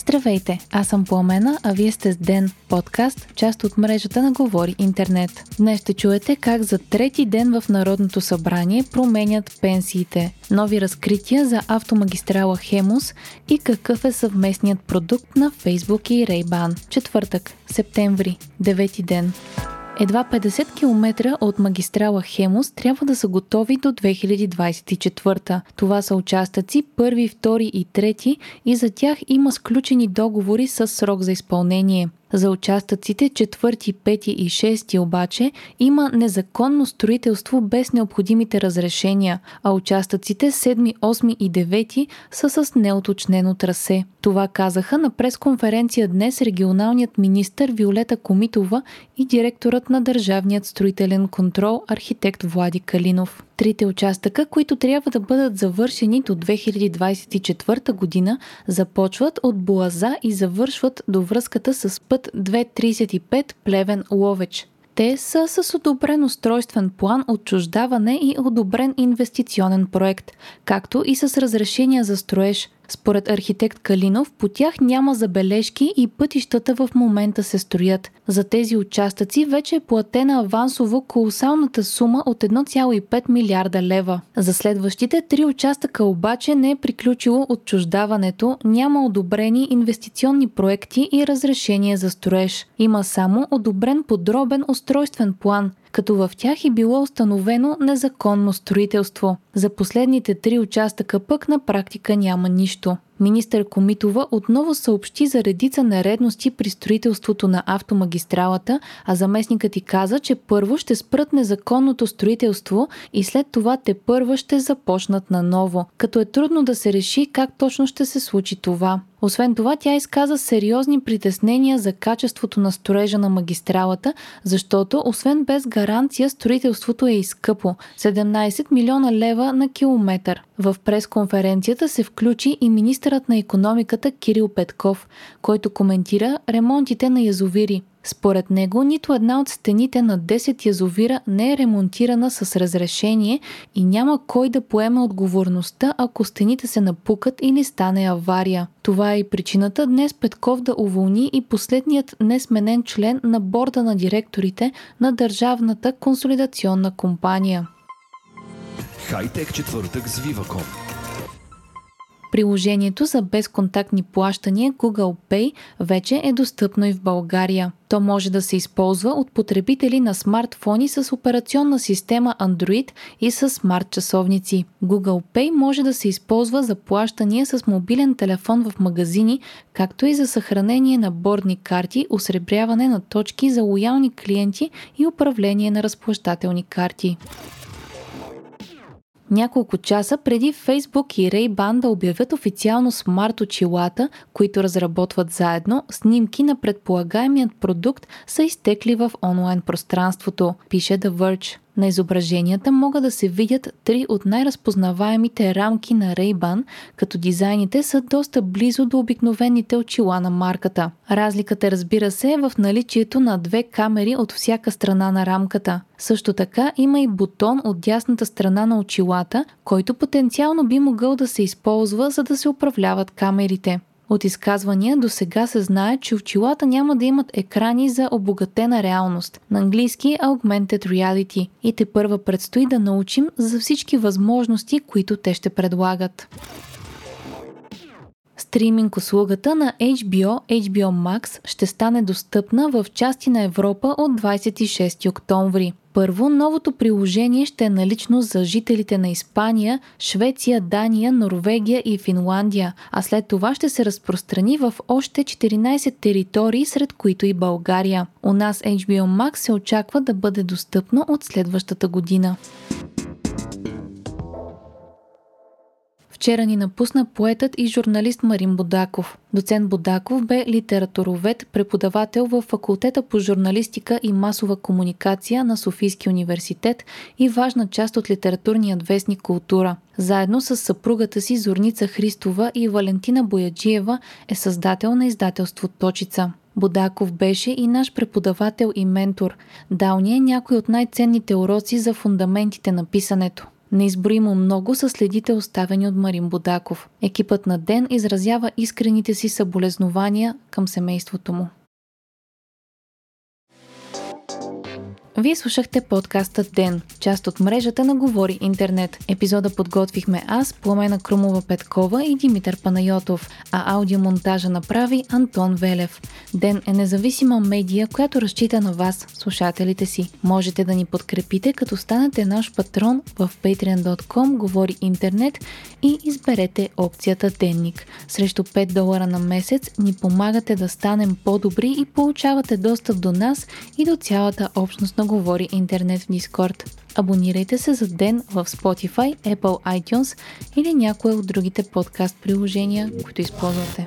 Здравейте, аз съм Пламена, а вие сте с Ден, подкаст, част от мрежата на Говори Интернет. Днес ще чуете как за трети ден в Народното събрание променят пенсиите, нови разкрития за автомагистрала Хемус и какъв е съвместният продукт на Фейсбук и Рейбан. Четвъртък, септември, девети ден. Едва 50 км от магистрала Хемус трябва да са готови до 2024. Това са участъци първи, втори и трети и за тях има сключени договори с срок за изпълнение. За участъците четвърти, пети и шести обаче има незаконно строителство без необходимите разрешения, а участъците седми, осми и девети са с неоточнено трасе. Това казаха на пресконференция днес регионалният министр Виолета Комитова и директорът на Държавният строителен контрол архитект Влади Калинов. Трите участъка, които трябва да бъдат завършени до 2024 година, започват от Буаза и завършват до връзката с път 235 Плевен Ловеч. Те са с одобрен устройствен план, отчуждаване и одобрен инвестиционен проект, както и с разрешения за строеж – според архитект Калинов, по тях няма забележки и пътищата в момента се строят. За тези участъци вече е платена авансово колосалната сума от 1,5 милиарда лева. За следващите три участъка обаче не е приключило отчуждаването, няма одобрени инвестиционни проекти и разрешение за строеж. Има само одобрен подробен устройствен план – като в тях е било установено незаконно строителство. За последните три участъка пък на практика няма нищо. Министър Комитова отново съобщи за редица нередности при строителството на автомагистралата, а заместникът и каза, че първо ще спрат незаконното строителство и след това те първа ще започнат наново, като е трудно да се реши как точно ще се случи това. Освен това, тя изказа сериозни притеснения за качеството на строежа на магистралата, защото, освен без гаранция, строителството е изкъпо 17 милиона лева на километър. В пресконференцията се включи и министърът на економиката Кирил Петков, който коментира ремонтите на язовири. Според него, нито една от стените на 10 язовира не е ремонтирана с разрешение и няма кой да поеме отговорността, ако стените се напукат или стане авария. Това е и причината днес Петков да уволни и последният несменен член на борда на директорите на Държавната консолидационна компания. Хайтек четвъртък с Viva.com Приложението за безконтактни плащания Google Pay вече е достъпно и в България. То може да се използва от потребители на смартфони с операционна система Android и с смарт часовници. Google Pay може да се използва за плащания с мобилен телефон в магазини, както и за съхранение на бордни карти, осребряване на точки за лоялни клиенти и управление на разплащателни карти няколко часа преди Facebook и Ray-Ban да обявят официално смарт очилата, които разработват заедно, снимки на предполагаемият продукт са изтекли в онлайн пространството, пише The Verge. На изображенията могат да се видят три от най-разпознаваемите рамки на Ray-Ban, като дизайните са доста близо до обикновените очила на марката. Разликата разбира се е в наличието на две камери от всяка страна на рамката. Също така има и бутон от дясната страна на очилата, който потенциално би могъл да се използва, за да се управляват камерите. От изказвания до сега се знае, че очилата няма да имат екрани за обогатена реалност, на английски Augmented Reality, и те първа предстои да научим за всички възможности, които те ще предлагат. Стриминг услугата на HBO, HBO Max ще стане достъпна в части на Европа от 26 октомври. Първо, новото приложение ще е налично за жителите на Испания, Швеция, Дания, Норвегия и Финландия, а след това ще се разпространи в още 14 територии, сред които и България. У нас HBO Max се очаква да бъде достъпно от следващата година. Вчера ни напусна поетът и журналист Марин Бодаков. Доцент Бодаков бе литературовед, преподавател в факултета по журналистика и масова комуникация на Софийски университет и важна част от литературният вестник Култура. Заедно с съпругата си Зорница Христова и Валентина Бояджиева е създател на издателство Точица. Бодаков беше и наш преподавател и ментор. Дал ни е някой от най-ценните уроци за фундаментите на писането. Неизброимо много са следите оставени от Марин Будаков. Екипът на Ден изразява искрените си съболезнования към семейството му. Вие слушахте подкаста Ден, част от мрежата на Говори Интернет. Епизода подготвихме аз, Пламена Крумова Петкова и Димитър Панайотов, а аудиомонтажа направи Антон Велев. Ден е независима медия, която разчита на вас, слушателите си. Можете да ни подкрепите, като станете наш патрон в patreon.com Говори Интернет и изберете опцията Денник. Срещу 5 долара на месец ни помагате да станем по-добри и получавате достъп до нас и до цялата общност на Говори Интернет в Дискорд. Абонирайте се за ден в Spotify, Apple iTunes или някое от другите подкаст приложения, които използвате.